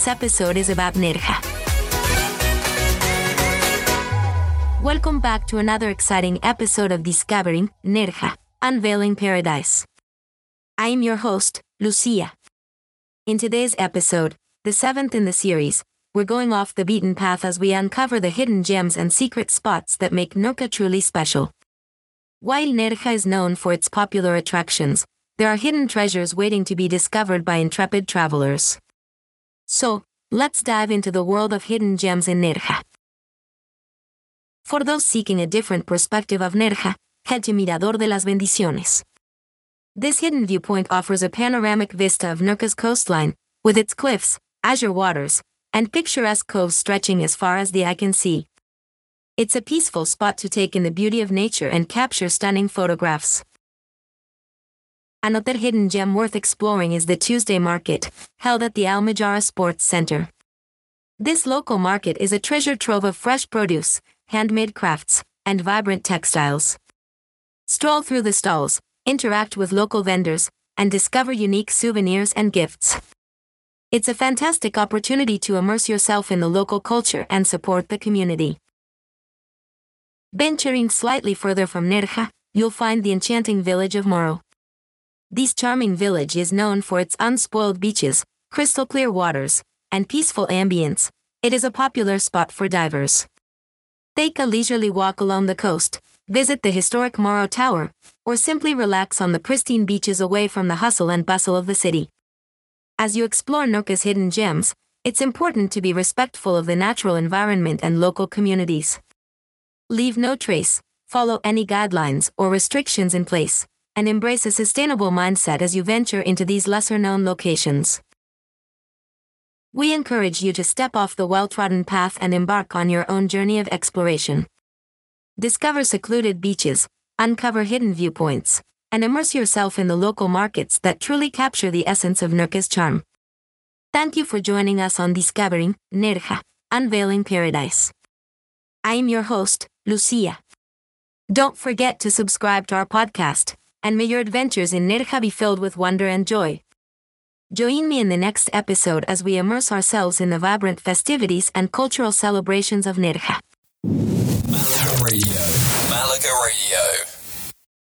This episode is about Nerja. Welcome back to another exciting episode of Discovering Nerja, Unveiling Paradise. I am your host, Lucia. In today's episode, the seventh in the series, we're going off the beaten path as we uncover the hidden gems and secret spots that make Nerja truly special. While Nerja is known for its popular attractions, there are hidden treasures waiting to be discovered by intrepid travelers. So, let's dive into the world of hidden gems in Nerja. For those seeking a different perspective of Nerja, head to Mirador de las Bendiciones. This hidden viewpoint offers a panoramic vista of Nerja's coastline, with its cliffs, azure waters, and picturesque coves stretching as far as the eye can see. It's a peaceful spot to take in the beauty of nature and capture stunning photographs. Another hidden gem worth exploring is the Tuesday Market, held at the Almijara Sports Center. This local market is a treasure trove of fresh produce, handmade crafts, and vibrant textiles. Stroll through the stalls, interact with local vendors, and discover unique souvenirs and gifts. It's a fantastic opportunity to immerse yourself in the local culture and support the community. Venturing slightly further from Nerja, you'll find the enchanting village of Maro. This charming village is known for its unspoiled beaches, crystal clear waters, and peaceful ambience. It is a popular spot for divers. Take a leisurely walk along the coast, visit the historic Maro Tower, or simply relax on the pristine beaches away from the hustle and bustle of the city. As you explore Nerja's hidden gems, it's important to be respectful of the natural environment and local communities. Leave no trace, follow any guidelines or restrictions in place, and embrace a sustainable mindset as you venture into these lesser known locations. We encourage you to step off the well trodden path and embark on your own journey of exploration. Discover secluded beaches, uncover hidden viewpoints, and immerse yourself in the local markets that truly capture the essence of Nerja's charm. Thank you for joining us on Discovering Nerja, Unveiling Paradise. I am your host, Lucia. Don't forget to subscribe to our podcast, and may your adventures in Nerja be filled with wonder and joy. Join me in the next episode as we immerse ourselves in the vibrant festivities and cultural celebrations of Nerja. Malaga Radio. Malaga Radio.